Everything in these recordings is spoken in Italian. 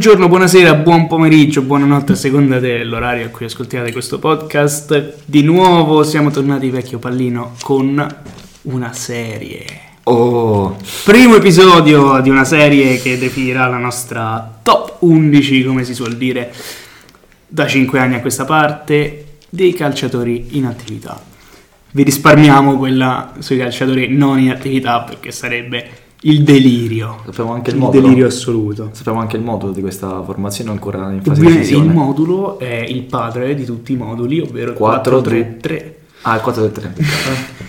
Buongiorno, buonasera, buon pomeriggio, buonanotte a seconda dell'orario a cui ascoltiate questo podcast. Di nuovo siamo tornati vecchio pallino con una serie. Oh, Primo episodio di una serie che definirà la nostra top 11, come si suol dire, da 5 anni a questa parte, dei calciatori in attività. Vi risparmiamo quella sui calciatori non in attività perché sarebbe il delirio. sappiamo anche il, Il modulo. delirio assoluto. Sappiamo anche il modulo di questa formazione ancora in fase di Ovviamente decisione. il modulo è il padre di tutti i moduli, ovvero il 4, 4-3-3. Ah, il 4 del 3.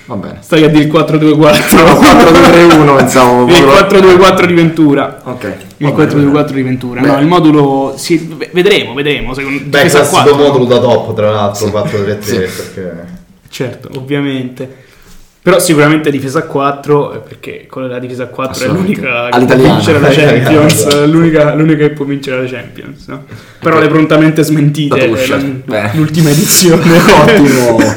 Va bene. Stai a dire il 4-2-4. No, 4-2-3-1 pensavo. Il proprio. 4-2-4 di Ventura. Ok. Il va bene, 4-2-4 di Ventura. Beh. No, il modulo si- vedremo, vedremo. Secondo, Beh, classico 4. modulo da top, tra l'altro, Sì. 4-3-3, Sì. perché... Certo, ovviamente. Però sicuramente difesa a 4 eh, perché con la difesa a 4 è l'unica che può vincere la Champions, esatto. l'unica, l'unica che può vincere la Champions, no? Però Ok. le prontamente smentite eh, Bene. l'ultima edizione. Ottimo.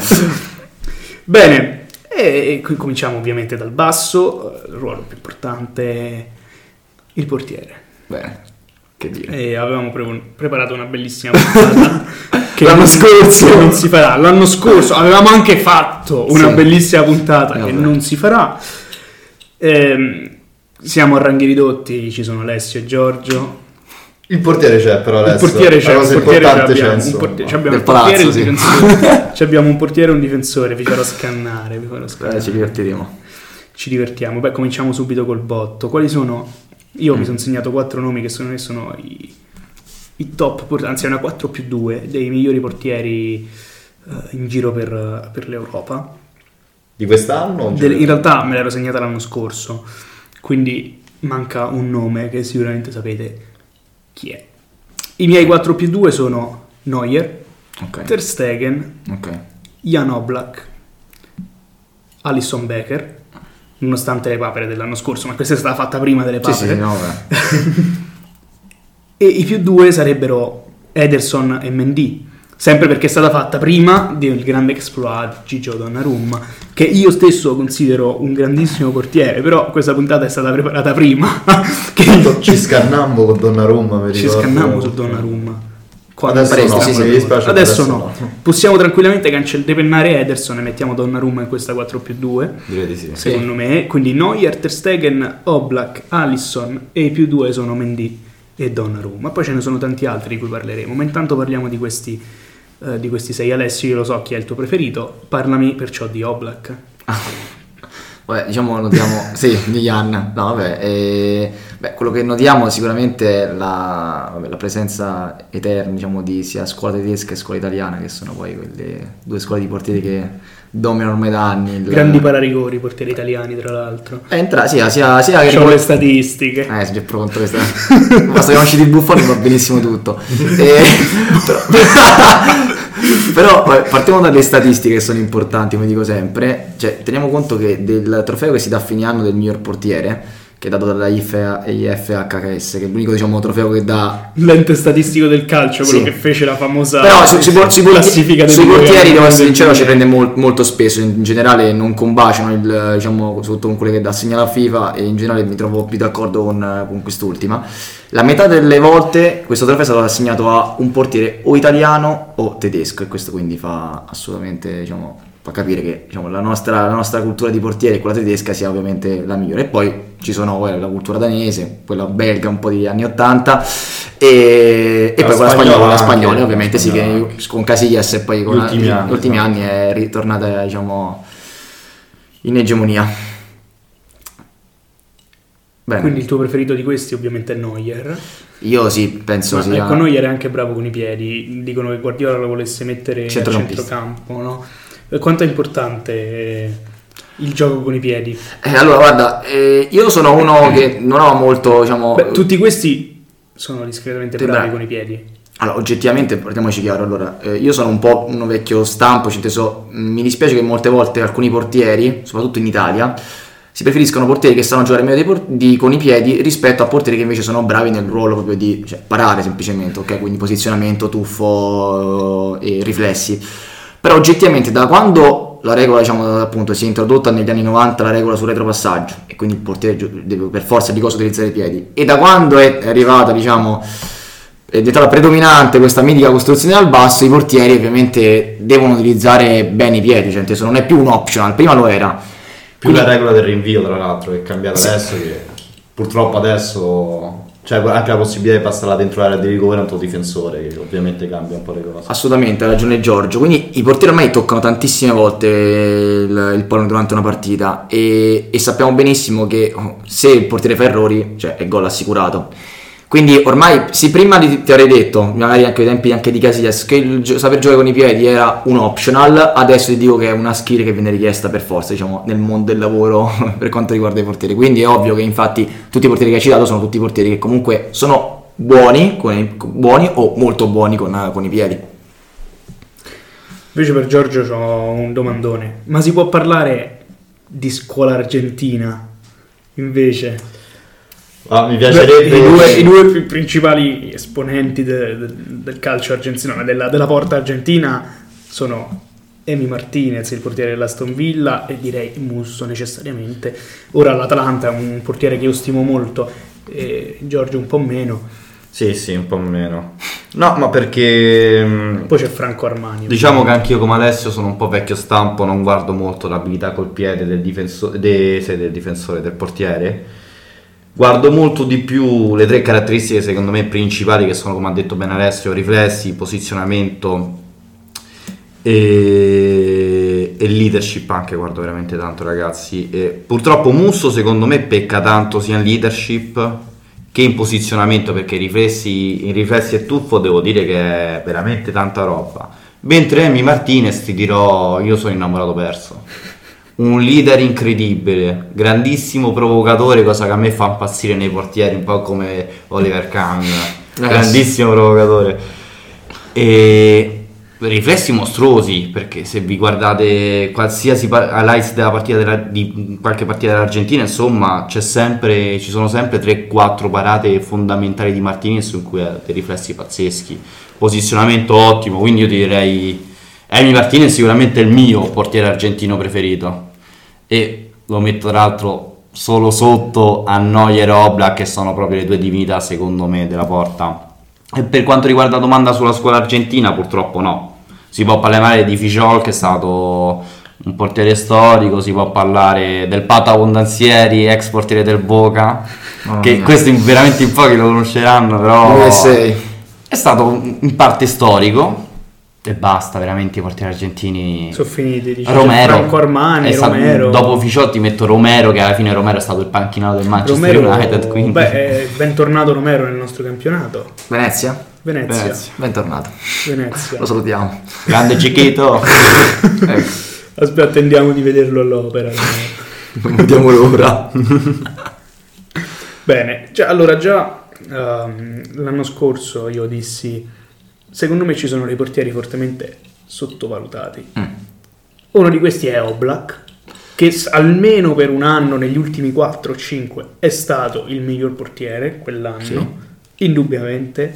Bene, e qui cominciamo ovviamente dal basso, eh, il ruolo più importante, il portiere. Bene. Che dire. E avevamo pre- preparato una bellissima puntata che L'anno non- scorso. non si farà. L'anno scorso avevamo anche fatto una Sì. bellissima puntata che vabbè. non si farà. Ehm, siamo a ranghi ridotti, ci sono Alessio e Giorgio. Il portiere c'è però Il adesso. portiere c'è, cosa portiere ce importante c'è, un portiere, ci abbiamo un portiere e un difensore. Abbiamo un portiere e un difensore, vi farò scannare, vi farò scannare. Eh, ci divertiremo. Ci divertiamo. Beh, cominciamo subito col botto. Quali sono? Io mi Mm. sono segnato quattro nomi che secondo me sono i, i top, anzi è una 4 più 2 dei migliori portieri eh, in giro per, per l'Europa. Di quest'anno? o in realtà me l'ero segnata l'anno scorso, quindi manca un nome che sicuramente sapete chi è. I miei 4 più 2 sono Neuer, Ok. Ter Stegen, Ok. Jan Oblak, Alison Becker, nonostante le papere dell'anno scorso, ma questa è stata fatta prima delle Sì, papere. sì, no, beh. E i più due sarebbero Ederson e Mendy, sempre perché è stata fatta prima del grande exploit Gigio Donnarumma, che io stesso considero un grandissimo portiere, però questa puntata è stata preparata prima. che Ci scannammo con Donnarumma, mi ci ricordo. scannammo su Donnarumma. Quando Adesso stiamo no, sì, sì, sì. dispiace, Adesso no. Possiamo tranquillamente cancell- depennare Ederson e mettiamo Donnarumma in questa 4 più 2, Direi di sì. secondo me. Quindi Neuer, Ter Stegen, Oblak, Alisson e i più due sono Mendy e Donnarumma. Poi ce ne sono tanti altri di cui parleremo, ma intanto parliamo di questi, eh, di questi sei. Alessio, io lo so chi è il tuo preferito, parlami perciò di Oblak. Vabbè, diciamo notiamo, sì, di Jan, no vabbè, eh, beh, quello che notiamo sicuramente è la, vabbè, la presenza eterna, diciamo, di sia scuola tedesca che scuola italiana, che sono poi quelle due scuole di portieri che dominano ormai da anni. il- Grandi pararigori, portieri italiani tra l'altro. Eh, entra, sia, sia, sia che... Facciamo le statistiche. Eh, si è pronto questa. Basta che non ci di buffoni va benissimo tutto. E- Però, partiamo dalle statistiche che sono importanti, come dico sempre. Cioè, teniamo conto che del trofeo che si dà a fine anno del miglior portiere, che è dato dalla IFA, IFHKS, che è l'unico diciamo, trofeo che dà L'ente statistico del calcio, quello Sì. che fece la famosa però su- sui porti- classifica sui portieri devo essere sincero ci prende mol- molto spesso. In generale non combaciano il, diciamo soprattutto con quelle che dà segnala la FIFA e in generale mi trovo più d'accordo con, con quest'ultima. La metà delle volte questo trofeo è stato assegnato a un portiere o italiano o tedesco e questo quindi fa assolutamente diciamo fa capire che diciamo, la, nostra, la nostra cultura di portiere quella tedesca sia ovviamente la migliore e poi ci sono eh, la cultura danese quella belga un po' degli anni 80 e, e poi quella spagnola la spagnola la ovviamente sì, che con Casillas e poi con Gli ultimi gli anni, ultimi esatto. anni è ritornata diciamo in egemonia. Bene, Quindi il tuo preferito di questi ovviamente è Neuer. io sì, penso Ma sia... ecco, Neuer è anche bravo con i piedi. Dicono che Guardiola lo volesse mettere a centrocampo, no? E Quanto è importante eh, il gioco con i piedi? Eh, allora, guarda, eh, io sono uno che non ho molto, diciamo... Beh, tutti questi sono discretamente bravi bravi. con i piedi. Allora, oggettivamente, partiamoci chiaro, allora, eh, io sono un po' uno vecchio stampo, cioè, mh, mi dispiace che molte volte alcuni portieri, soprattutto in Italia, si preferiscono portieri che sanno giocare meglio dei di- con i piedi rispetto a portieri che invece sono bravi nel ruolo proprio di cioè, parare semplicemente, ok? Quindi posizionamento, tuffo eh, e riflessi. Però oggettivamente da quando la regola, diciamo, appunto, si è introdotta negli anni 90 la regola sul retropassaggio e quindi il portiere deve per forza di cosa utilizzare i piedi. E da quando è arrivata, diciamo, è diventata predominante questa mitica costruzione dal basso, i portieri ovviamente devono utilizzare bene i piedi, cioè senso non è più un optional, prima lo era. Più Quindi- la regola del rinvio, tra l'altro, che è cambiata Sì. adesso, che purtroppo adesso... Cioè anche la possibilità di passare dentro l'area di rigore a un tuo difensore, che ovviamente cambia un po' le cose. Assolutamente, ha ragione Giorgio. Quindi i portieri ormai toccano tantissime volte il, il pallone durante una partita e, e sappiamo benissimo che oh, se il portiere fa errori, cioè è gol assicurato. Quindi ormai, sì, prima di- ti avrei detto, magari anche ai tempi anche di Casillas, che il gio- saper giocare con i piedi era un optional, adesso ti dico che è una skill che viene richiesta per forza, diciamo, nel mondo del lavoro per quanto riguarda i portieri. Quindi è ovvio che infatti tutti i portieri che hai citato sono tutti portieri che comunque sono buoni, i- buoni o molto buoni con, con i piedi. Invece per Giorgio ho un domandone. Ma si può parlare di scuola argentina? Invece, Ah, mi i piacerebbe... due, i due principali esponenti de- de- del calcio argentino, della, della porta argentina, sono Emi Martinez, il portiere dell'Aston Villa, e direi Musso necessariamente. Ora l'Atalanta è un portiere che io stimo molto, e Giorgio un po' meno. Sì, sì, un po' meno. No, ma perché... mh, Poi c'è Franco Armani. Diciamo che anch'io come Alessio sono un po' vecchio stampo, non guardo molto l'abilità col piede del, difenso- de- del difensore, del portiere. Guardo molto di più le tre caratteristiche secondo me principali che sono come ha detto bene Alessio, riflessi, posizionamento e, e leadership anche guardo veramente tanto ragazzi. E purtroppo Musso secondo me pecca tanto sia in leadership che in posizionamento perché riflessi, in riflessi e tuffo devo dire che è veramente tanta roba. Mentre Emi Martinez ti dirò, io sono innamorato perso. Un leader incredibile, grandissimo provocatore, cosa che a me fa impazzire nei portieri, un po' come Oliver Kahn, grandissimo provocatore. E riflessi mostruosi, perché se vi guardate qualsiasi pa- highlights della partita della- di qualche partita dell'Argentina, insomma, c'è sempre, ci sono sempre 3-4 parate fondamentali di Martinez in cui ha dei riflessi pazzeschi, posizionamento ottimo, quindi io direi Emi Martinez è sicuramente il mio portiere argentino preferito e lo metto tra l'altro solo sotto a Neuer e Oblak che sono proprio le due divinità secondo me della porta e per quanto riguarda la domanda sulla scuola argentina purtroppo no si può parlare di Figiol che è stato un portiere storico si può parlare del Pato Abondanzieri ex portiere del Boca Mamma che mia. questo in- veramente in pochi lo conosceranno però USA. è stato in parte storico e basta, veramente i portieri argentini. Sono finiti, dice, Romero. Franco Armani, stato- Romero. dopo Ficiotti metto Romero, che alla fine Romero è stato il panchinato del Manchester Romero, United. Quindi. beh, bentornato Romero nel nostro campionato. Venezia? Venezia. Venezia. Bentornato. Venezia. Lo salutiamo. Grande Cicchito. ecco, Aspetta, attendiamo di vederlo all'opera. non vediamo l'ora. Bene, già, allora già ehm, l'anno scorso io dissi, secondo me ci sono dei portieri fortemente sottovalutati. Mm. Uno di questi è Oblak, che almeno per un anno, negli ultimi 4-5, è stato il miglior portiere quell'anno, Sì. indubbiamente.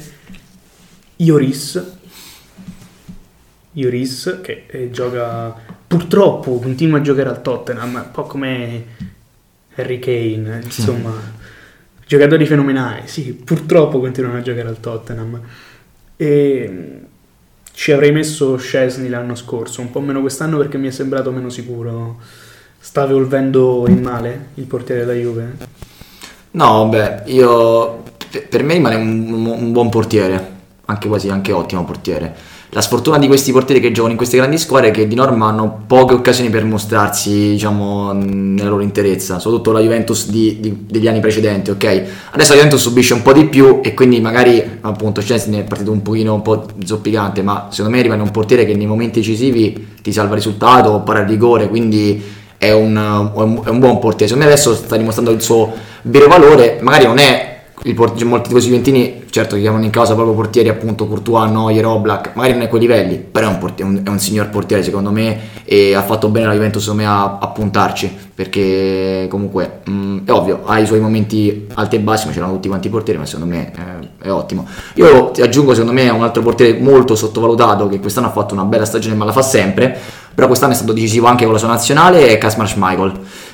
Ioris, Ioris che eh, gioca, purtroppo continua a giocare al Tottenham, un po' come Harry Kane, Sì. insomma, giocatori fenomenali, sì, purtroppo continuano a giocare al Tottenham. E mh, ci avrei messo Scesni l'anno scorso, un po' meno quest'anno perché mi è sembrato meno sicuro. Sta evolvendo in male il portiere della Juve? No, beh, io per- me rimane un- un buon portiere, anche quasi anche ottimo portiere. La sfortuna di questi portieri che giocano in queste grandi squadre è che di norma hanno poche occasioni per mostrarsi, diciamo, nella loro interezza, soprattutto la Juventus di- di- degli anni precedenti, ok? Adesso la Juventus subisce un po' di più e quindi magari appunto Chesney è partito un pochino un po' zoppicante, ma secondo me rimane un portiere che nei momenti decisivi ti salva il risultato para il rigore, quindi è un- è un buon portiere. Secondo me adesso sta dimostrando il suo vero valore, magari non è il port- molti tifosi juventini certo chiamano in causa proprio portieri appunto Courtois, Neuer, Oblak magari non è a quei livelli però è un, porti- è un- signor portiere secondo me e ha fatto bene la Juventus me a, a puntarci perché comunque mh, è ovvio ha i suoi momenti alti e bassi ma c'erano tutti quanti i portieri ma secondo me eh, è ottimo. Io ti aggiungo secondo me un altro portiere molto sottovalutato che quest'anno ha fatto una bella stagione ma la fa sempre però quest'anno è stato decisivo anche con la sua nazionale è Kasmar Schmeichel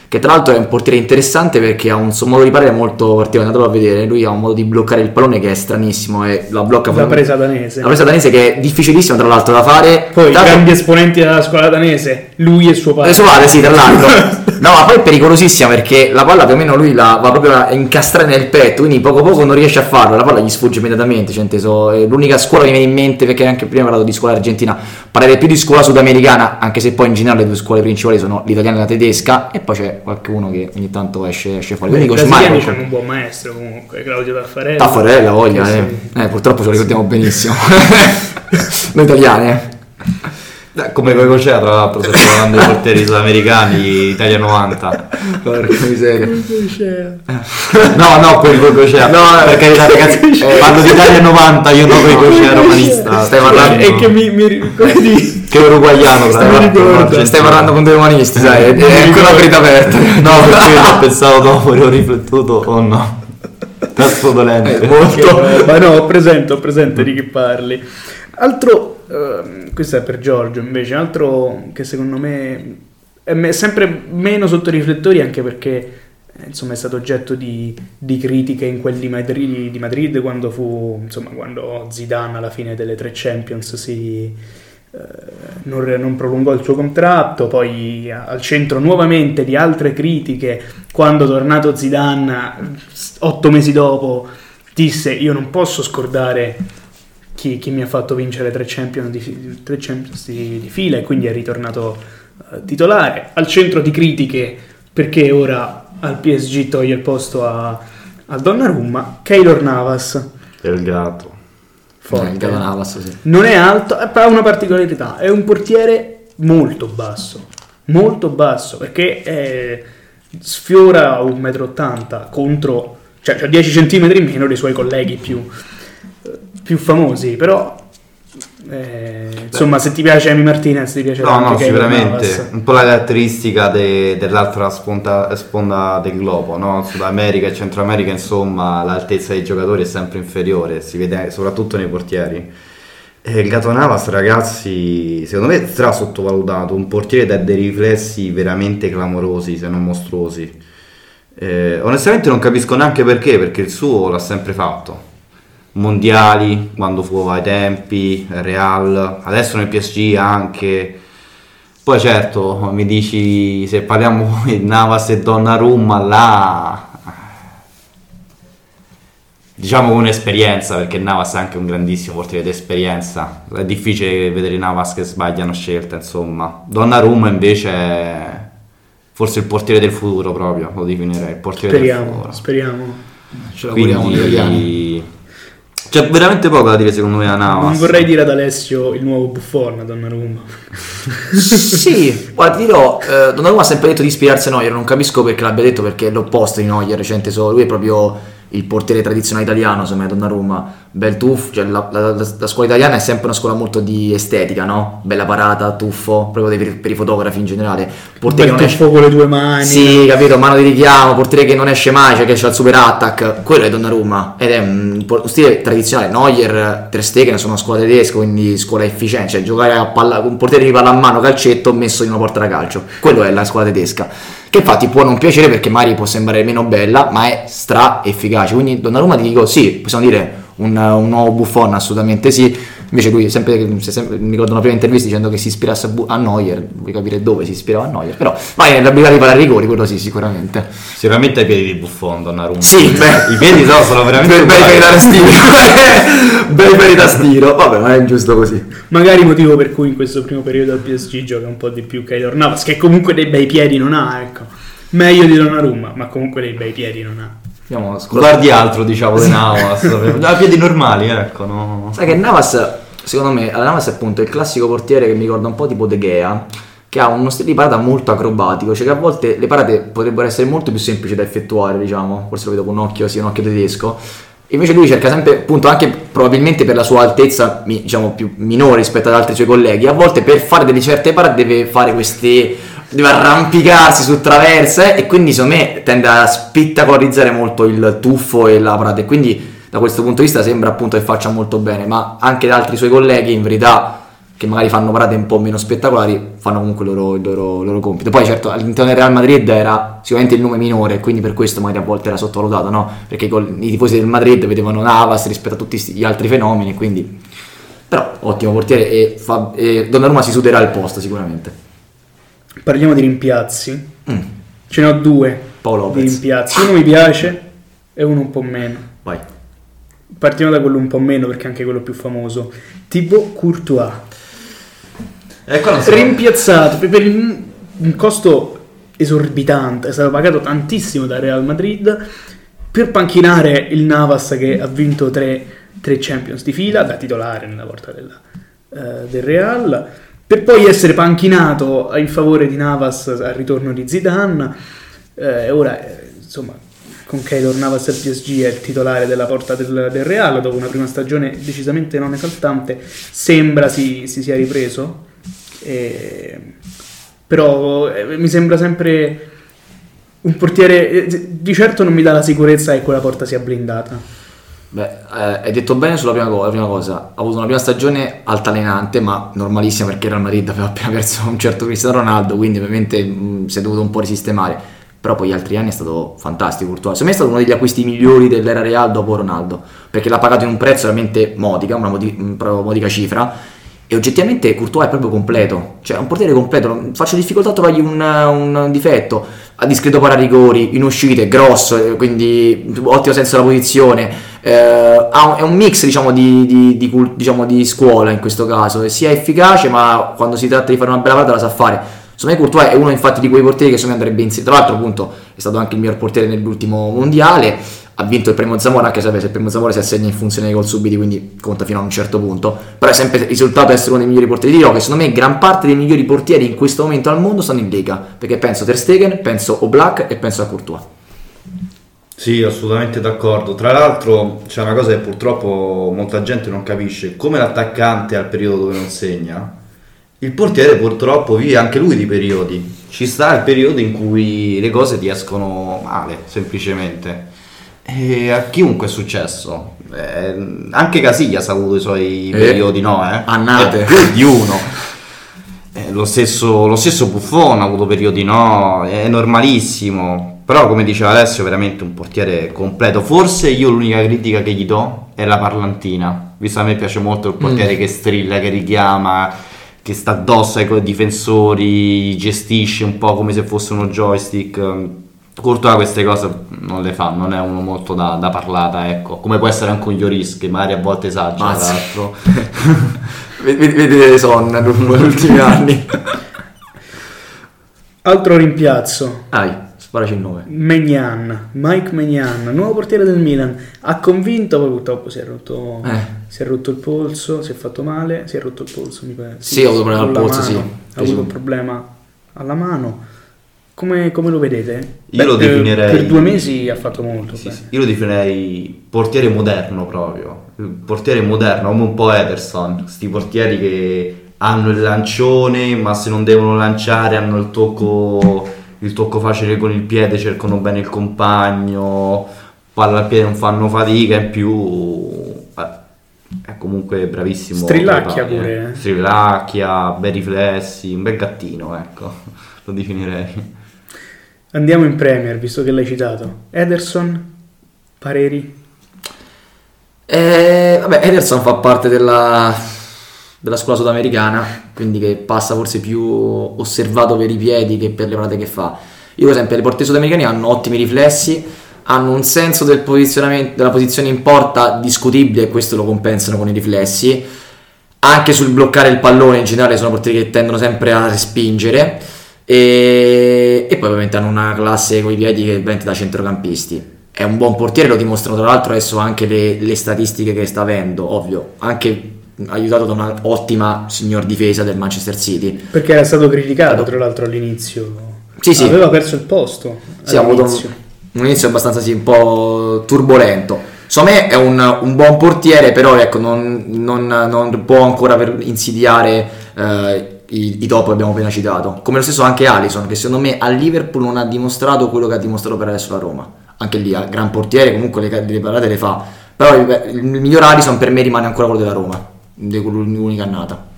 che tra l'altro è un portiere interessante perché ha un suo modo di parere molto particolare, andatelo a vedere, lui ha un modo di bloccare il pallone che è stranissimo e la blocca La presa danese. la presa danese che è difficilissima tra l'altro da fare. Poi l'altro- grandi esponenti della scuola danese, lui e suo padre. eh, suo padre, sì, tra l'altro. No, ma poi è pericolosissima perché la palla più o meno lui la va proprio a incastrare nel petto, quindi poco poco non riesce a farlo, la palla gli sfugge immediatamente, cioè, inteso, l'unica scuola che mi viene in mente perché anche prima parlato di scuola argentina, parlerei più di scuola sudamericana, anche se poi in generale le due scuole principali sono l'italiana e la tedesca e poi c'è qualcuno che ogni tanto esce, esce fuori. Quindi brasiliani Schmeichel- hanno un buon maestro comunque, Claudio Taffarella. Taffarella, voglia, eh. sì. Eh, purtroppo ce lo ricordiamo benissimo. Noi italiani, eh. Eh, Come Coicocea, tra l'altro, se parlando dei portieri sudamericani, Italia 90. Porca miseria. No, no, quel Coicocea. No, eh, per carità, ragazzi, eh, parlo di Italia 90, io no Coicocea romanista. Stai parlando- E che mi, mi ricordi... Che uruguaiano, ricordo. argentino. Stai parlando con due umanisti, sai, è, è ancora ferita aperta. No, perché io ho pensato dopo e ho riflettuto, oh no. Tasto dolente. Eh, molto. Ma no, ho presente, ho presente di chi parli. Altro, ehm, questo è per Giorgio invece, altro che secondo me è sempre meno sotto i riflettori anche perché insomma è stato oggetto di, di critiche in quel di Madrid, di Madrid quando fu, insomma, quando Zidane alla fine delle tre Champions si, eh, non, non prolungò il suo contratto, poi al centro nuovamente di altre critiche quando tornato Zidane otto mesi dopo disse io non posso scordare chi, chi mi ha fatto vincere tre Champions di, tre Champions di- di fila e quindi è ritornato eh, titolare al centro di critiche perché ora al PSG toglie il posto a, a Donnarumma Keylor Navas Del gatto. Il Gato Navas, sì. non è alto, eh, ha una particolarità, è un portiere molto basso, molto basso, perché eh, sfiora 1,80 m contro, cioè ha 10 cm meno dei suoi colleghi più, più famosi, però eh, insomma se ti piace Emi Martinez ti piace No, no, sicuramente. Un po' la caratteristica de- dell'altra sponda, sponda del globo, no? Sud America e Centro America, insomma, l'altezza dei giocatori è sempre inferiore, si vede soprattutto nei portieri. E il Gato Navas, ragazzi, secondo me è stra sottovalutato, un portiere da dei riflessi veramente clamorosi, se non mostruosi. Eh, onestamente non capisco neanche perché, perché il suo l'ha sempre fatto. Mondiali, quando fu ai tempi, Real, adesso nel PSG anche. Poi certo, mi dici se parliamo di Navas e Donnarumma là diciamo con esperienza perché Navas è anche un grandissimo portiere d'esperienza è difficile vedere Navas che sbagliano scelta insomma Donnarumma invece è forse il portiere del futuro proprio lo definirei il portiere del Speriamo, futuro speriamo. Ce l'auguriamo quindi c'è veramente poco da dire secondo me a Navas. Non vorrei dire ad Alessio il nuovo Buffon a Donnarumma. Sì, guarda, ti dirò, eh, Donnarumma ha sempre detto di ispirarsi a Neuer, non capisco perché l'abbia detto perché è l'opposto di Neuer, recente solo, lui è proprio il portiere tradizionale italiano, insomma, è Donnarumma, bel tuffo, cioè la, la- la- la scuola italiana è sempre una scuola molto di estetica, no? Bella parata, tuffo, proprio per, per i fotografi in generale. Portiere Bel che non esce- tuffo con le due mani. Sì, capito, mano di richiamo, portiere che non esce mai, cioè che c'ha il super attack, quello è Donnarumma ed è un un stile tradizionale. Neuer, Ter Stegen sono una scuola tedesca, quindi scuola efficiente, cioè giocare a palla, un portiere di palla a mano, calcetto messo in una porta da calcio. Quello è la scuola tedesca. Che infatti può non piacere perché magari può sembrare meno bella, ma è stra efficace. Quindi Donnarumma ti dico sì, possiamo dire un, un nuovo Buffon, assolutamente sì. Invece lui sempre, è sempre- mi ricordo una prima intervista dicendo che si ispirasse a, Bu- a Neuer, vuoi capire dove si ispirava a Neuer, però vai nell'abilità di fare rigori, quello sì, sicuramente. sicuramente ai piedi di Buffon Donnarumma Sì, beh. i piedi no, sono veramente Bei peli da stiro. bei peli da stiro. Vabbè, ma è giusto così. Magari motivo per cui in questo primo periodo al PSG gioca un po' di più Keylor Navas, che comunque dei bei piedi non ha, ecco. Meglio di Donnarumma, ma comunque dei bei piedi non ha. Andiamo guardi altro diciamo di Navas. A piedi normali ecco no? Sai che Navas, secondo me, Navas è appunto il classico portiere che mi ricorda un po' tipo De Gea, che ha uno stile di parata molto acrobatico, cioè che a volte le parate potrebbero essere molto più semplici da effettuare, diciamo, forse lo vedo con un occhio, sì, un occhio tedesco. Invece lui cerca sempre, appunto, anche probabilmente per la sua altezza, diciamo, più minore rispetto ad altri suoi colleghi, a volte per fare delle certe parate deve fare queste deve arrampicarsi su traverse e quindi secondo me tende a spettacolarizzare molto il tuffo e la parata e quindi da questo punto di vista sembra appunto che faccia molto bene, ma anche da altri suoi colleghi in verità che magari fanno parate un po' meno spettacolari fanno comunque il loro, il loro, il loro compito. Poi certo all'interno del Real Madrid era sicuramente il nome minore, quindi per questo magari a volte era sottovalutato, no? Perché i tifosi del Madrid vedevano Navas rispetto a tutti gli altri fenomeni, quindi... Però ottimo portiere e, fa, e Donnarumma si suderà il posto sicuramente. Parliamo di rimpiazzi. Mm. Ce ne ho due Paolo di Lopez. rimpiazzi. Uno mi piace e uno un po' meno. Vai. Partiamo da quello un po' meno perché è anche quello più famoso. Tipo Courtois. E so- Rimpiazzato per- per il- un costo esorbitante, è stato pagato tantissimo da Real Madrid per panchinare il Navas che ha vinto tre, tre Champions di fila da titolare nella porta della- eh, del Real, per poi essere panchinato in favore di Navas al ritorno di Zidane. Eh, ora, eh, insomma, con Keylor Navas al PSG è il titolare della porta del, del Real dopo una prima stagione decisamente non esaltante, sembra si, si sia ripreso. E- però eh, mi sembra sempre un portiere eh, di certo non mi dà la sicurezza che quella porta sia blindata Beh, eh, hai detto bene sulla prima, co- la prima cosa. Ha avuto una prima stagione altalenante, ma normalissima perché il Real Madrid aveva appena perso un certo Cristiano Ronaldo, quindi ovviamente mh, si è dovuto un po' risistemare. Però poi gli altri anni è stato fantastico, Courtois. Secondo me è stato uno degli acquisti migliori dell'era Real dopo Ronaldo, perché l'ha pagato in un prezzo veramente modica, una modi- modica cifra. E oggettivamente Courtois è proprio completo, cioè è un portiere completo, faccio difficoltà a trovargli un, un difetto, ha discreto pararigori, in uscite, grosso, eh, quindi ottimo senso della posizione, eh, è un mix diciamo di, di- di diciamo, di scuola in questo caso, sia efficace ma quando si tratta di fare una bella parata la sa fare. Secondo me Courtois è uno infatti di quei portieri che secondo me andrebbe in Tra l'altro appunto è stato anche il miglior portiere nell'ultimo mondiale, ha vinto il premio Zamora anche se il premio Zamora si assegna in funzione dei gol subiti quindi conta fino a un certo punto però è sempre risultato essere uno dei migliori portieri di Rio che secondo me gran parte dei migliori portieri in questo momento al mondo stanno in Lega perché penso a Ter Stegen, penso Oblak e penso a Courtois Sì, assolutamente d'accordo. Tra l'altro c'è una cosa che purtroppo molta gente non capisce, come l'attaccante al periodo dove non segna, il portiere purtroppo vive anche lui di periodi. Ci sta il periodo in cui le cose ti escono male, semplicemente. E a chiunque è successo. Eh, anche Casillas ha avuto i suoi Eh, periodi, no? Eh? annate. Eh, più di uno. Eh, lo, stesso, lo stesso Buffon ha avuto periodi no, è normalissimo. Però come diceva Alessio, veramente un portiere completo. Forse io l'unica critica che gli do è la parlantina. Visto che a me piace molto il portiere che strilla, che richiama, che sta addosso ai difensori, gestisce un po' come se fosse uno joystick. Courtois queste cose non le fa, non è uno molto da, da parlata, ecco. Come può essere anche un Lloris che magari a volte esagera, tra l'altro. Ved- vedete Son negli ultimi anni altro rimpiazzo dai sparaci il nome Megnan, Mike Megnan, nuovo portiere del Milan, ha convinto, poi purtroppo si è rotto, Eh. si è rotto il polso, si è fatto male, si è rotto il polso mi pare. Sì, ha avuto problema al polso, sì. mano, Ha avuto un problema alla mano. Come, come lo vedete? Io lo per- definirei- Per due mesi ha fatto molto. Sì, beh. sì. Io lo definirei portiere moderno proprio. Portiere moderno, come un po' Ederson. Sti portieri che hanno il lancione, ma se non devono lanciare hanno il tocco, il tocco facile con il piede, cercano bene il compagno, palla al piede non fanno fatica, in più eh, è comunque bravissimo. Strillacchia pure, eh. Strillacchia, bei riflessi, un bel gattino, ecco, lo definirei. Andiamo in Premier, visto che l'hai citato. Ederson, pareri? Eh, vabbè, Ederson fa parte della, della scuola sudamericana, quindi che passa forse più osservato per i piedi che per le parate che fa. Io, per esempio, i portieri sudamericani hanno ottimi riflessi, hanno un senso del della posizione in porta discutibile e questo lo compensano con i riflessi. Anche sul bloccare il pallone in generale sono portieri che tendono sempre a respingere. E, e poi ovviamente hanno una classe con i piedi che veramente da centrocampisti. È un buon portiere, lo dimostrano tra l'altro adesso anche le, le statistiche che sta avendo, ovvio, anche aiutato da una ottima signor difesa del Manchester City. Perché era stato criticato, tra l'altro, all'inizio. Sì, sì. Aveva perso il posto. Sì, ha avuto un, un inizio abbastanza sì, un po' turbolento. Secondo me è un, un buon portiere, però ecco, non, non- non può ancora per insidiare eh, i, i top abbiamo appena citato. Come lo stesso anche Alisson, che secondo me a Liverpool non ha dimostrato quello che ha dimostrato per adesso la Roma. Anche lì, ha gran portiere, comunque le, le parate le fa. Però il, il miglior Alisson per me rimane ancora quello della Roma, l'unica annata.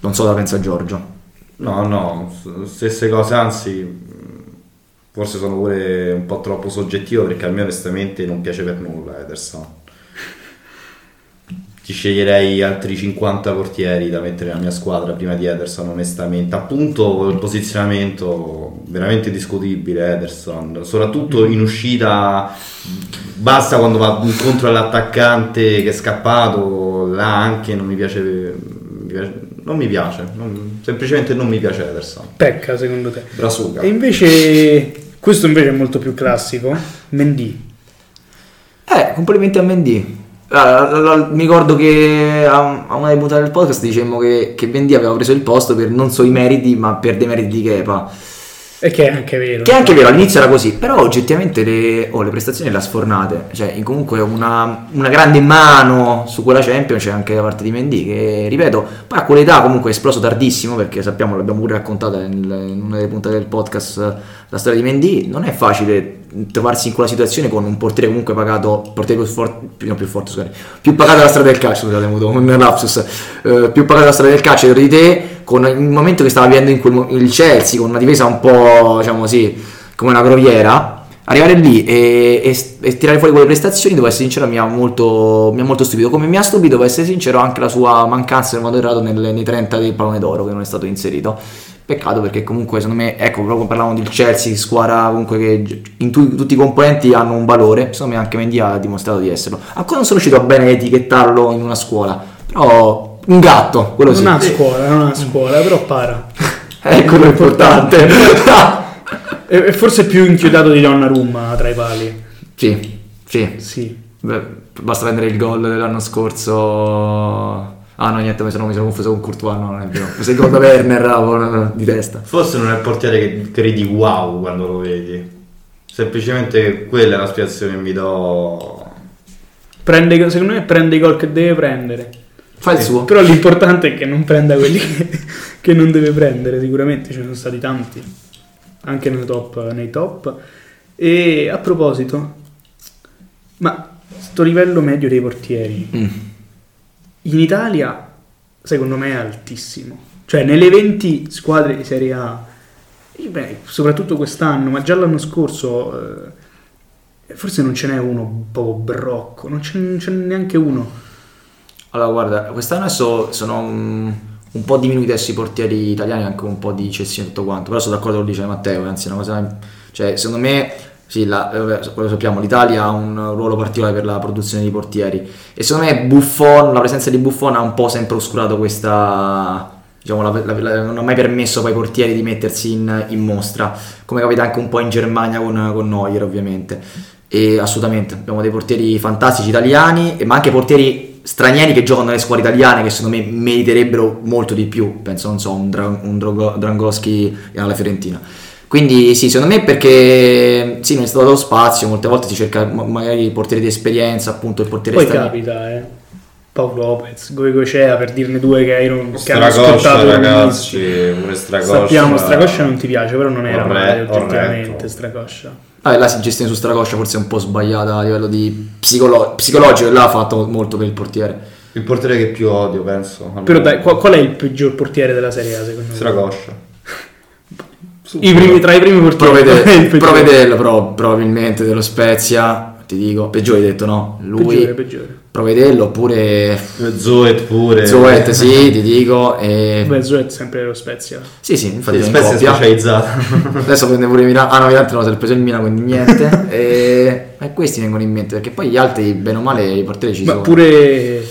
Non so cosa pensa Giorgio. No, no, stesse cose, anzi, forse sono pure un po' troppo soggettivo perché a me onestamente non piace per nulla Ederson. Ti sceglierei altri 50 portieri da mettere nella mia squadra prima di Ederson, onestamente. Appunto il posizionamento veramente discutibile Ederson, soprattutto in uscita basta quando va incontro all'attaccante che è scappato, là anche non mi piace, mi piace- non mi piace, non- semplicemente non mi piace Ederson. Pecca, secondo te. Brasuca. E invece, questo invece è molto più classico. Mendy. Eh, complimenti a Mendy. Ah, la- la- mi ricordo che a, una delle puntate del podcast dicemmo che, che Mendy aveva preso il posto per non solo i meriti, ma per dei meriti di Kepa. E che è anche vero. Che è anche vero, all'inizio era così, però oggettivamente le, oh, le prestazioni le ha sfornate. Cioè, in- comunque una, una grande mano su quella Champions c'è anche da parte di Mendy, che ripeto, poi a quell'età comunque è esploso tardissimo, perché sappiamo, l'abbiamo pure raccontata nel- in una delle puntate del podcast, la storia di Mendy. Non è facile trovarsi in quella situazione con un portiere comunque pagato, portiere più forte, più, no, più forte, scusate, più pagato dalla strada del calcio, scusate, un lapsus, eh, più pagato dalla strada del calcio di te, con il momento che stava vivendo in quel il Chelsea, con una difesa un po', diciamo così, come una groviera, arrivare lì e, e- e tirare fuori quelle prestazioni, devo essere sincero, mi ha molto, mi ha molto stupito. Come mi ha stupito, devo essere sincero, anche la sua mancanza nel modo errato nel- nei 30 del pallone d'oro, che non è stato inserito. Peccato perché comunque secondo me, ecco, proprio parlavamo del Chelsea, squadra comunque che in tu- tutti i componenti hanno un valore, secondo me anche Mendy ha dimostrato di esserlo. Ancora non sono riuscito a bene etichettarlo in una scuola, però un gatto, quello Non sì. ha scuola, non ha scuola, però para. Ecco l'importante. E e forse più inchiodato di Donnarumma tra i pali. sì, sì. Sì. Beh, basta prendere il gol dell'anno scorso. Ah no, niente, mi sono, mi sono confuso con Courtois, no, non è vero. Se il gol da Werner di testa. Forse non è il portiere che credi wow quando lo vedi. Semplicemente quella è la spiegazione che mi do. Prende, secondo me prende i gol che deve prendere. Fa il suo. Però l'importante è che non prenda quelli che, che non deve prendere, sicuramente ce ne sono stati tanti, anche nei top. Nei top. E a proposito, ma sto livello medio dei portieri Mm. in Italia secondo me è altissimo. Cioè nelle 20 squadre di Serie A, e beh, soprattutto quest'anno, ma già l'anno scorso, eh, forse non ce n'è uno proprio brocco, non ce n'è neanche uno. Allora, guarda, quest'anno adesso sono un, un po' diminuiti adesso i portieri italiani, anche un po' di cessione e tutto quanto. Però sono d'accordo con lo dice Matteo, anzi, una cosa. Cioè, secondo me, sì, la, eh, quello sappiamo, l'Italia ha un ruolo particolare per la produzione di portieri. E secondo me Buffon, la presenza di Buffon ha un po' sempre oscurato questa. Diciamo, la- la- non ha mai permesso poi ai portieri di mettersi in, in mostra, come capita anche un po' in Germania con, con Neuer, ovviamente. E assolutamente, abbiamo dei portieri fantastici italiani, ma anche portieri stranieri che giocano nelle squadre italiane che secondo me meriterebbero molto di più. Penso, non so, un, Dra- un Drogo- Drangoschi alla Fiorentina. Quindi sì, secondo me perché sì, non è stato dato spazio, molte volte si cerca ma- magari portieri di esperienza, appunto il portiere Poi straniero. capita, eh. Paolo Lopez, Goicocea, per dirne due che hai che hanno ascoltato ragazzi. Pure Stracoscia. Sappiamo, Stracoscia non ti piace, però non era Orre- male oggettivamente orretto. Stracoscia. Vabbè, la gestione su Stracoscia forse è un po' sbagliata a livello di psicolo- psicologico, e là ha fatto molto per il portiere. Il portiere che più odio, penso. Però dai, qual, qual è il peggior portiere della Serie A secondo me? Stracoscia. I primi, tra i primi portieri. Provede-? Provedello, però probabilmente dello Spezia, ti dico, peggiore hai detto no? Lui, Peggiore, peggiore. Provedello oppure Zoet pure. Zoet, sì, ti dico. E... Beh, Zoet sempre lo Spezia. Sì, sì, infatti Sì, Spezia è coppia. specializzata. Adesso prende pure Milano. Ah no, Milano no, se preso il Milano, quindi niente. e... e questi vengono in mente, perché poi gli altri, bene o male, i portieri ci Ma sono. pure,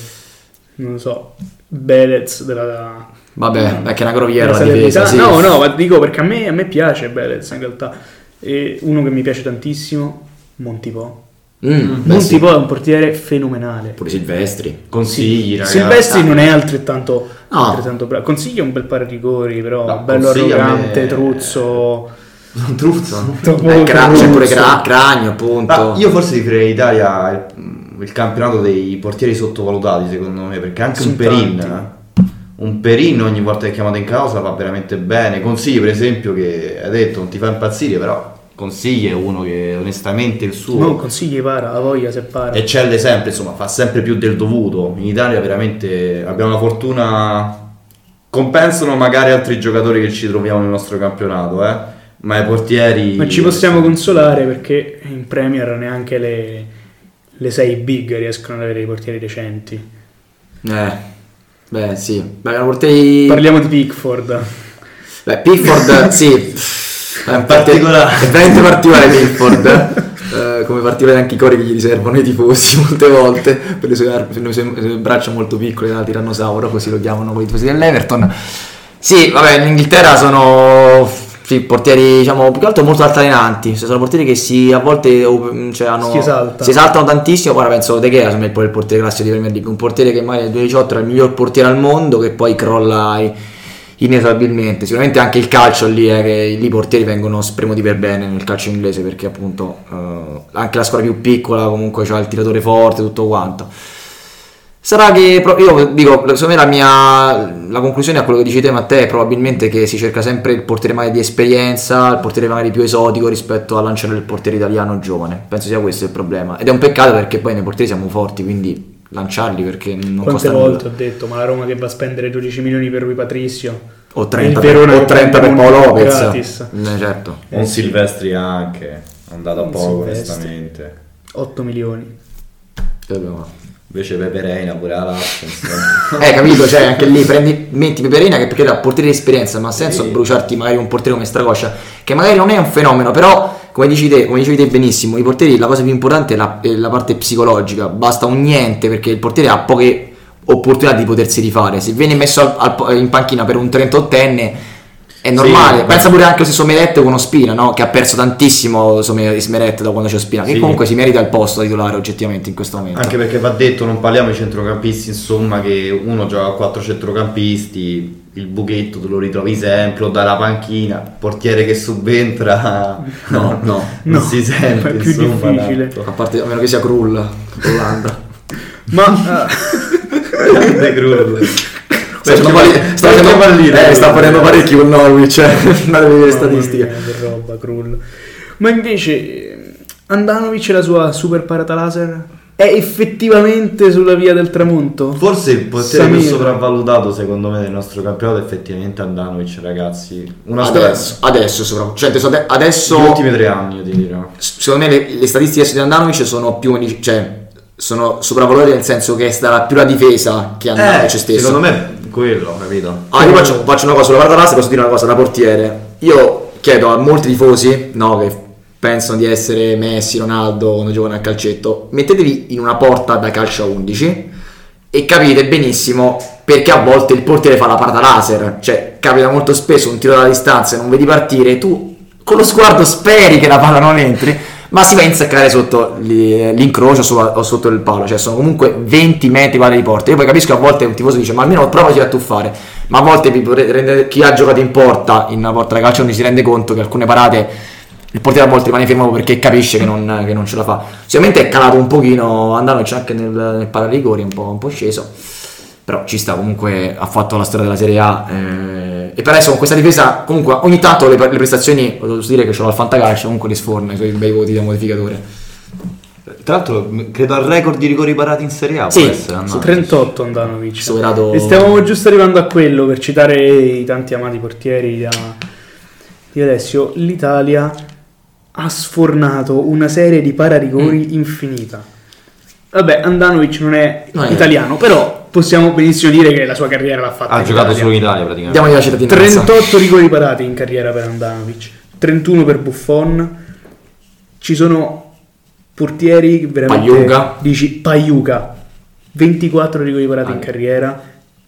non lo so, Belez della... Vabbè, è che è una groviera la difesa, sì. No, no, ma dico perché a me, a me piace Belez in realtà. E uno che mi piace tantissimo, Montipò. Mm, beh, Monti sì. poi è un portiere fenomenale. Pure Silvestri. Consigli, ragazzi. Silvestri non è altrettanto, No. altrettanto bravo. Consiglia un bel pari rigori, però No, bello Consigli a me- arrogante, truzzo. Truzzo. Eh, cra- c'è pure cra- Cragno, appunto. Ma io forse direi Italia il, il campionato dei portieri sottovalutati secondo me perché anche Sì, un Perin tanti. eh, un Perin ogni volta che è chiamato in causa va veramente bene consigli per esempio che hai detto non ti fa impazzire però consigli è uno che onestamente il suo Non consigli para, la voglia se para. eccelle sempre insomma fa sempre più del dovuto in Italia veramente abbiamo la fortuna compensano magari altri giocatori che ci troviamo nel nostro campionato eh ma i portieri Ma ci possiamo consolare perché in Premier neanche le, le 6 big riescono ad avere i portieri decenti. Eh, beh, sì. Beh, portieri... Parliamo di Pickford. Beh, Pickford, sì. È Particolare. È veramente particolare Pickford. Eh, come particolare anche i cori che gli riservano i tifosi molte volte per le sue, ar- per le sue- le sue braccia molto piccole da tirannosauro, così lo chiamano poi i tifosi dell'Everton. Sì, vabbè, in Inghilterra sono sì, portieri, diciamo, più che altro molto altalenanti. Cioè, sono portieri che si a volte oh, cioè, hanno- Si esaltano. si esaltano tantissimo. Ora penso De Gea, me, è poi il portiere classico di Premier League. Un portiere che magari nel 2018 era il miglior portiere al mondo, che poi crolla i- inesorabilmente. Sicuramente anche il calcio lì è che lì i portieri vengono spremuti per bene nel calcio inglese perché appunto eh, anche la squadra più piccola comunque c'ha il tiratore forte tutto quanto. Sarà che io dico, secondo me la mia la conclusione a quello che dici te Matteo è probabilmente che si cerca sempre il portiere magari di esperienza, il portiere magari più esotico rispetto al lanciare del portiere italiano giovane. Penso sia questo il problema. Ed è un peccato perché poi nei portieri siamo forti, quindi lanciarli perché non Quante costa volte nulla. ho detto, ma la Roma che va a spendere 12 milioni per Rui Patricio. O 30 Il per, o che 30 per Paolo Lopez. gratis. Eh, certo. un Silvestri anche è andato a poco Silvestri. onestamente 8 milioni. Invece Pepe Reina pure la Lazio. Eh, capito? Cioè, anche lì prendi, metti Peperina che perché da portiere di esperienza, ma ha senso Sì. bruciarti magari un portiere come Stracoscia, che magari non è un fenomeno, però, come dici te, come dicevi te benissimo, i portieri la cosa più importante è la, è la parte psicologica, basta un niente perché il portiere ha poche opportunità di potersi rifare. Se viene messo al- al- in panchina per un 38enne è normale. Sì, Pensa beh. pure anche se Someret con Ospina, no? Che ha perso tantissimo Some- Someret da quando c'è Ospina, che Sì. comunque si merita il posto titolare oggettivamente in questo momento. Anche perché va detto, non parliamo di centrocampisti, insomma, che uno gioca a quattro centrocampisti, il buchetto te lo ritrovi sempre, o dalla panchina, portiere che subentra, No, no. non No, si sente, è più insomma, difficile. tanto. A parte, a meno che sia Krull, Olanda. Ma eh, Grande Krul. Sta facendo pari- sta facendo- pallire, eh, sta facendo parecchi con Norwich, eh. andate a vedere le statistiche. che roba, Krull. Ma invece eh, Andanovic e la sua super parata laser è effettivamente sulla via del tramonto? Forse il portiere più sopravvalutato secondo me del nostro campionato è effettivamente Andanovic, ragazzi. Una Adesso, adesso, sopra- cioè, adesso, ade- adesso gli ultimi tre anni, io ti dirò. secondo me le, le statistiche di Andanovic sono più cioè, sono sopravvalutate nel senso che è stata più la difesa che Andanovic stesso. Eh, secondo me è quello, capito? Ah, io faccio, faccio una cosa sulla parata laser, posso dire una cosa da portiere. Io chiedo a molti tifosi, no, che pensano di essere Messi, Ronaldo quando giocano a calcetto, mettetevi in una porta da calcio a 11 e capite benissimo perché a volte il portiere fa la parata laser. Cioè, capita molto spesso un tiro dalla distanza e non vedi partire, tu con lo sguardo speri che la palla non entri, ma si va a insaccare sotto li- l'incrocio o sotto il palo, cioè sono comunque 20 metri pari di porta. Io poi capisco che a volte un tifoso dice, ma almeno prova a tuffare, ma a volte chi ha giocato in porta, in una porta da calcio, non si rende conto che alcune parate il portiere a volte rimane fermo perché capisce che non, che non ce la fa. Sicuramente è calato un pochino, Andanovic anche nel, nel pararigori, un po', un po' sceso. Però ci sta, comunque ha fatto la storia della Serie A. eh, e per adesso con questa difesa, comunque ogni tanto le, le prestazioni, posso dire che ce l'ho al fantacalcio, comunque li sforna i suoi bei voti da modificatore. Tra l'altro, credo al record di rigori parati in Serie A. Sì, può essere? Su 38 Andanovic. Superato- E stavamo giusto arrivando a quello per citare i tanti amati portieri da- di Alessio. L'Italia ha sfornato una serie di pararigori infinita. Vabbè, Andanovic non è Non è- italiano, però possiamo benissimo dire che la sua carriera l'ha fatta Ha in giocato Italia. solo in Italia praticamente. Diamogli la cittadinanza. 38 rigori parati in carriera per Andanovic, 31 per Buffon. Ci sono portieri veramente Pagliuca. dici Pagliuca 24 rigori parati in Ah. carriera.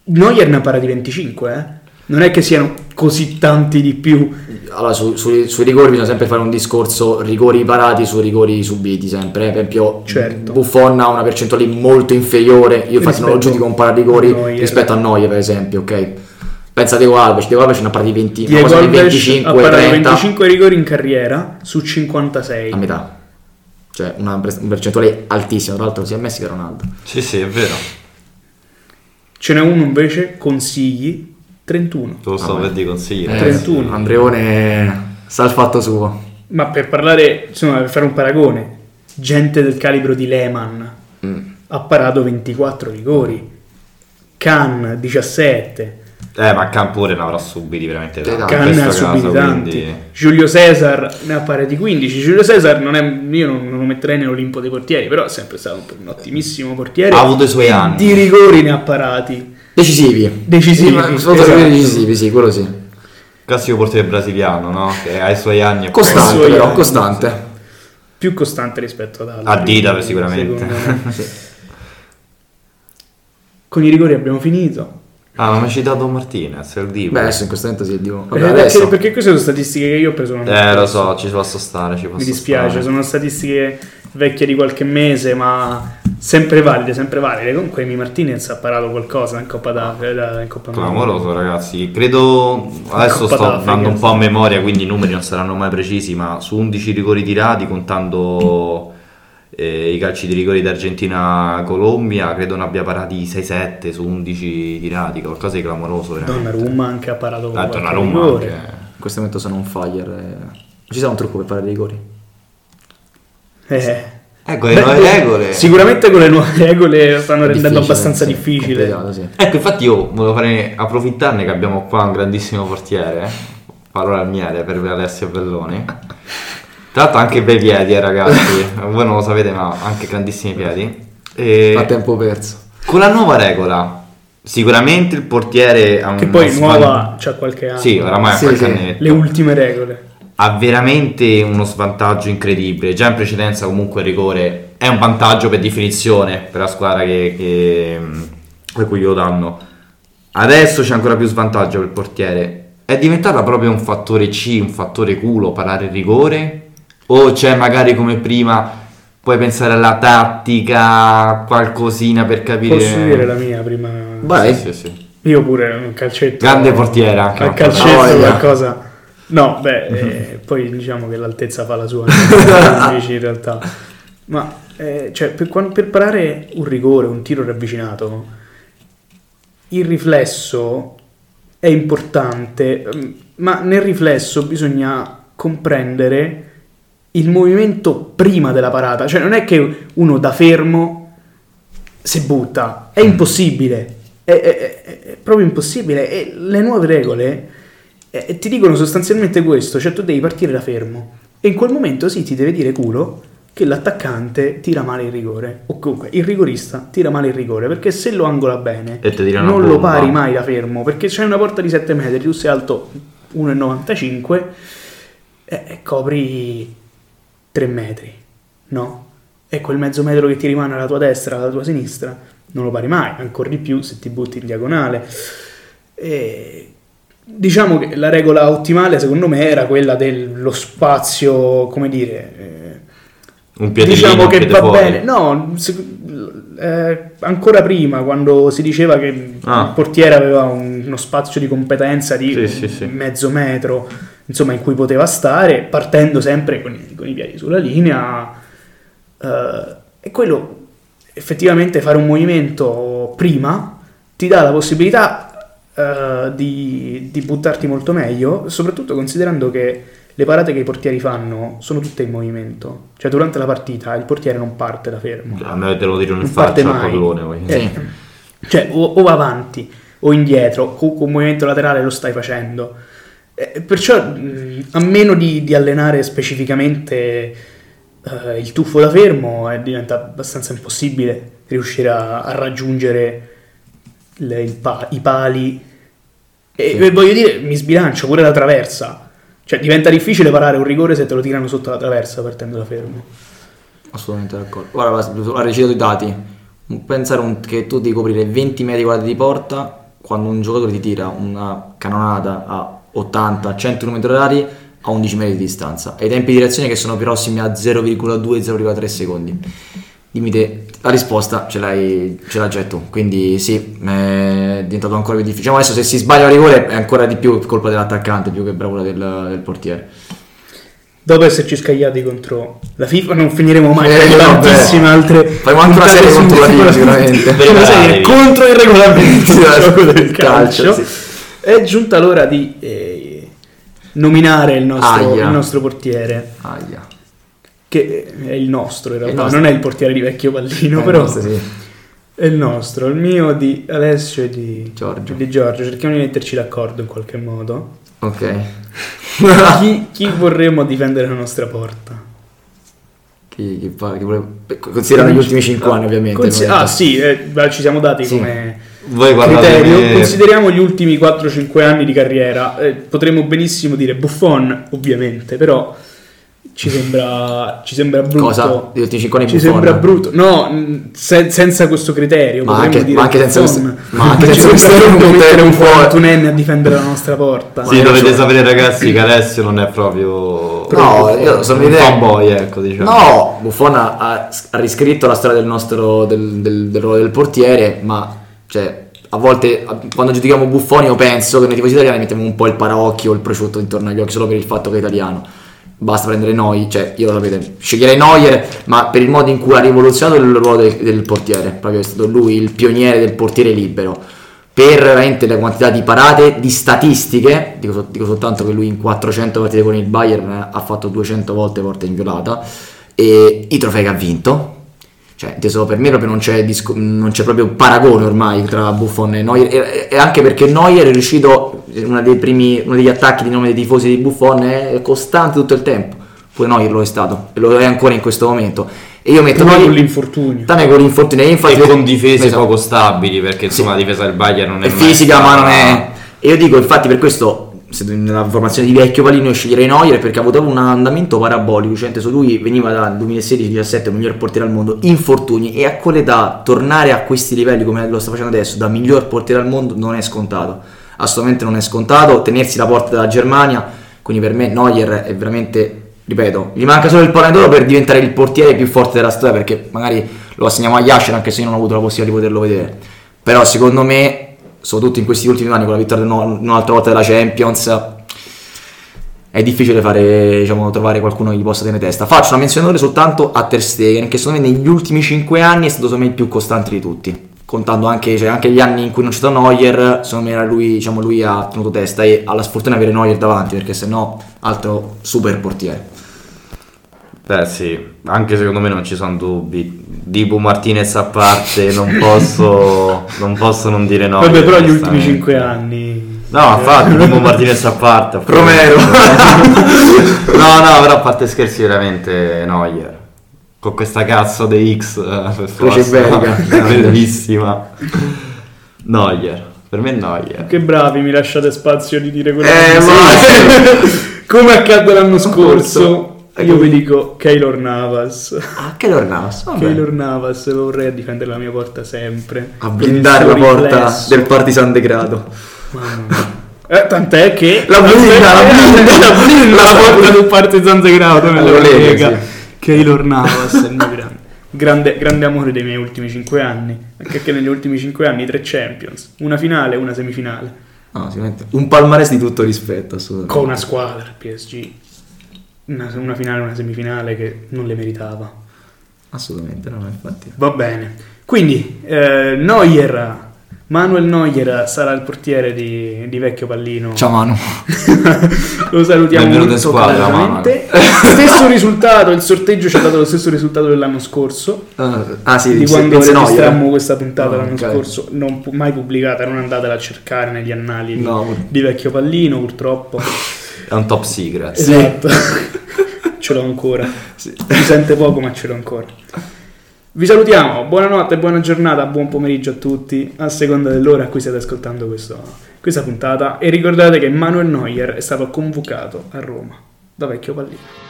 Neuer ne ha parati 25, eh. Non è che siano così tanti di più. Allora, su- sui, sui rigori bisogna sempre fare un discorso rigori parati su rigori subiti, sempre. eh. Per esempio, Certo. Buffon ha una percentuale molto inferiore. Io infatti non lo giudico un pararigori a Neuer. rispetto a Neuer, per esempio, ok? Pensa a Diego Alves, Diego Alves ce ne ha parati 20, una Diego cosa di Alves 25, ha parato 30 25 rigori in carriera su 56. a metà. Cioè, una percentuale altissima, tra l'altro sia Messi che Ronaldo. Sì, sì, è vero. Ce n'è uno invece, consigli, 31. Te lo sto per dire consigli. Eh, ragazzi. 31. Andreone sa il fatto suo. Ma per parlare, insomma, per fare un paragone, gente del calibro di Lehman Mm. ha parato 24 rigori, Khan 17, Eh, ma Campore ne avrà subiti veramente tanti. Khan ne ha subiti caso, tanti, quindi- Giulio Cesar ne ha parati 15. Giulio Cesar non è, io non, non lo metterei nell'Olimpo dei portieri, però è sempre stato un, un ottimissimo portiere. Ha avuto i suoi anni. Di rigori ne ha parati. Decisivi. Decisivi, esatto. decisivi, sì, quello sì. Classico portiere brasiliano, no? Che ha i suoi anni e Costante, suoi però, anni, poi, Più costante rispetto ad altri. A Dida, sicuramente. Sì. Con i rigori abbiamo finito. Ah, non mi hai citato Martinez, il Divo. Beh, adesso in questo momento sì, dico. Eh, Vabbè, perché, adesso. perché queste sono statistiche che io ho preso Eh, lo so, ci posso stare, ci posso Mi dispiace, stare. sono statistiche vecchie di qualche mese, ma sempre valide, sempre valide. Comunque Emi Martinez ha parato qualcosa in Coppa d'Africa. In Coppa Clamoroso ragazzi, credo adesso Coppa sto d'Africa. dando un po' a memoria, quindi i numeri non saranno mai precisi, ma su 11 rigori tirati, contando eh, i calci di rigori d'Argentina-Colombia, credo ne abbia parati 6-7 su 11 tirati, qualcosa di clamoroso veramente. Donnarumma anche ha parato Ah, Donnarumma anche. In questo momento sono un fire. eh. Ci sarà un trucco per fare dei rigori? Eh. Ecco, le Beh, nuove regole. Sicuramente con le nuove regole stanno rendendo abbastanza sì, difficile. sì. Ecco, infatti io volevo fare, approfittarne che abbiamo qua un grandissimo portiere, eh. parola al miele per Alessio Belloni. Tra l'altro anche bei piedi, eh, ragazzi, voi non lo sapete ma anche grandissimi piedi. E A tempo perso. con la nuova regola, sicuramente il portiere ha un... Che poi nuova c'ha qualche anno. Sì, oramai ha Sì, qualche sì. annetto. Le ultime regole. Ha veramente uno svantaggio incredibile. Già in precedenza comunque il rigore è un vantaggio per definizione per la squadra che, che, per cui glielo danno. Adesso c'è ancora più svantaggio per il portiere. È diventata proprio un fattore C, un fattore culo parare il rigore? O c'è magari come prima puoi pensare alla tattica, qualcosina per capire... Posso dire la mia prima? Vai. Sì, sì, sì. Io pure un calcetto. Grande portiere anche. Al calcetto qualcosa. No, beh, eh, poi diciamo che l'altezza fa la sua, invece in realtà. Ma eh, cioè, per, per parare un rigore, un tiro ravvicinato, il riflesso è importante, mm, ma nel riflesso bisogna comprendere il movimento prima della parata. Cioè, non è che uno da fermo si butta, è impossibile. È, è- è- è proprio impossibile. E le nuove regole eh, ti dicono sostanzialmente questo: cioè tu devi partire da fermo. E in quel momento sì, ti deve dire culo che l'attaccante tira male il rigore. O comunque il rigorista tira male il rigore. Perché se lo angola bene, E non lo pari mai da fermo. Perché c'è una porta di 7 metri, tu sei alto 1,95 e, e copri 3 metri, no? E quel mezzo metro che ti rimane alla tua destra, alla tua sinistra, non lo pari mai, ancora di più se ti butti in diagonale. E diciamo che la regola ottimale secondo me era quella dello spazio, come dire, eh, Un piede diciamo che va fuori. bene. No, eh, ancora prima, quando si diceva che Ah. il portiere aveva un- uno spazio di competenza di Sì, sì, sì. mezzo metro, insomma, in cui poteva stare, partendo sempre con i, con i piedi sulla linea. eh, e quello, effettivamente, fare un movimento prima ti dà la possibilità eh, di, di buttarti molto meglio, soprattutto considerando che le parate che i portieri fanno sono tutte in movimento. Cioè, durante la partita il portiere non parte da fermo. A me te lo tiro in Non parte faccia al mai. pallone. Eh, Cioè, o, o va avanti o indietro, comunque un movimento laterale lo stai facendo. Eh, perciò, mh, a meno di, di allenare specificamente eh, il tuffo da fermo, eh, diventa abbastanza impossibile riuscire a, a raggiungere le- il pa- i pali. E Sì. voglio dire, mi sbilancio pure la traversa. Cioè, diventa difficile parare un rigore se te lo tirano sotto la traversa partendo da fermo. Assolutamente d'accordo. Guarda, guarda, ho recitato i dati. Pensare un- che tu devi coprire 20 metri quadrati di porta quando un giocatore ti tira una canonata a 80-100 km/h a 11 metri di distanza e i tempi di reazione che sono prossimi a 0,2-0,3 secondi. Dimmi te, la risposta ce l'hai, ce l'hai già tu, quindi sì, è diventato ancora più difficile. Diciamo adesso se si sbaglia un rigore è ancora di più colpa dell'attaccante più che bravura del, del portiere. Dopo esserci scagliati contro la FIFA non finiremo mai Eh, con vabbè. tantissime altre Faremo anche una serie contro la FIFA sicuramente. una serie contro i regolamenti del gioco del calcio, calcio. sì. È giunta l'ora di eh, nominare il nostro, il nostro portiere, Aia. Che è il nostro in realtà, nostro. non è il portiere di vecchio pallino, Eh, però questo sì. è il nostro, il mio di Alessio e di Giorgio. di Giorgio. Cerchiamo di metterci d'accordo in qualche modo. Ok. chi, chi vorremmo difendere la nostra porta? chi, chi, fa- chi vuole... Considerando gli ultimi 5 anni ovviamente. Consi- ah sì, eh, ci siamo dati Sì. come Voi criterio. me- Consideriamo gli ultimi 4-5 anni di carriera. Eh, potremmo benissimo dire Buffon, ovviamente, però ci sembra, ci sembra brutto. Cosa? Gli ultimi 5 anni Ci Buffon? sembra brutto. No, se- senza questo criterio. Ma anche- dire ma anche senza questo- ma anche senza questo mettere un. 41enne a difendere la nostra porta. Sì, dovete sapere ragazzi che Alessio non è proprio No, io sono un fanboy, ecco, diciamo. No, Buffon ha, ha- riscritto la storia del nostro del, del, del ruolo del portiere, ma cioè, a volte quando giudichiamo Buffon io penso che noi tifosi italiani mettiamo un po' il paraocchio o il prosciutto intorno agli occhi solo per il fatto che è italiano. Basta prendere noi, cioè io lo sapete, sceglierei Neuer, ma per il modo in cui ha rivoluzionato il ruolo del, del portiere, proprio è stato lui il pioniere del portiere libero. Per veramente la quantità di parate, di statistiche, dico, dico soltanto che lui in 400 partite con il Bayern ha fatto 200 volte porta inviolata e i trofei che ha vinto. Cioè, inteso per me proprio non c'è, disco- non c'è proprio paragone ormai tra Buffon e Neuer e, e anche perché Neuer è riuscito, uno dei primi, uno degli attacchi di nome dei tifosi di Buffon è costante tutto il tempo. Pure Neuer lo è stato e lo è ancora in questo momento. E io metto Pure con l'infortunio. Tame con l'infortunio e infatti E con difese Esatto. poco stabili, perché insomma la difesa del Bayern non è è fisica ma non è e io dico infatti per questo nella formazione di vecchio pallino io sceglierei Neuer perché ha avuto un andamento parabolico cioè su lui veniva dal 2016-17 miglior portiere al mondo infortuni e a quell'età tornare a questi livelli come lo sta facendo adesso da miglior portiere al mondo non è scontato. Assolutamente non è scontato. Tenersi la porta della Germania quindi per me Neuer è veramente ripeto gli manca solo il pallone d'oro per diventare il portiere più forte della storia perché magari lo assegniamo a Yasher anche se io non ho avuto la possibilità di poterlo vedere. Però secondo me soprattutto in questi ultimi anni con la vittoria un'altra volta della Champions è difficile fare, diciamo, trovare qualcuno che gli possa tenere testa. Faccio una menzione soltanto a Ter Stegen che secondo me negli ultimi 5 anni è stato secondo me il più costante di tutti. Contando anche, cioè, anche gli anni in cui non c'è stato Neuer secondo me lui, diciamo, lui ha tenuto testa e ha la sfortuna di avere Neuer davanti perché se no altro super portiere Beh sì, anche secondo me non ci sono dubbi. Dibu Martinez a parte, non posso, non posso non dire no. Vabbè, però gli ultimi onestamente. 5 anni. No, infatti, Dibu Martinez a parte. Romero. no, no, però a parte scherzi veramente Neuer. Con questa cazzo di X eh, Croce iberica. Bellissima. Neuer, per me Neuer. Che bravi, mi lasciate spazio di dire quello Eh, che ma-. Come accadde l'anno scorso. Io vi dico Keylor Navas. ah che Navas vabbè. Keylor Navas, lo vorrei a difendere la mia porta sempre. a blindare la porta riflesso. del Partisan Degrado Mamma. Eh, tant'è che La blinda, la blinda, la blinda la porta del Partizan Degrado nella Alla Lega, Lega. sì. Keylor Navas è il mio grande. Grande, grande amore dei miei ultimi 5 anni, anche perché negli ultimi 5 anni tre Champions, una finale e una semifinale, no, sicuramente un palmarès di tutto rispetto assolutamente con una squadra PSG, una, una finale una semifinale che non le meritava. assolutamente no infatti Va bene, quindi eh, Neuer, Manuel Neuer sarà il portiere di, di vecchio pallino. ciao Manu Lo salutiamo Benvenuto molto calorosamente. Stesso risultato, il sorteggio ci ha dato lo stesso risultato dell'anno scorso. Ah, ah sì, di quando registrammo questa puntata Ah, l'anno ok. scorso, non mai pubblicata, non andatela a cercare negli annali di, No. di vecchio pallino, purtroppo. È un top secret. Esatto. ce l'ho ancora. Si sente poco, ma ce l'ho ancora. Vi salutiamo, buonanotte, buona giornata, buon pomeriggio a tutti, a seconda dell'ora a cui state ascoltando questo- questa puntata. E ricordate che Manuel Neuer è stato convocato a Roma da vecchio pallino.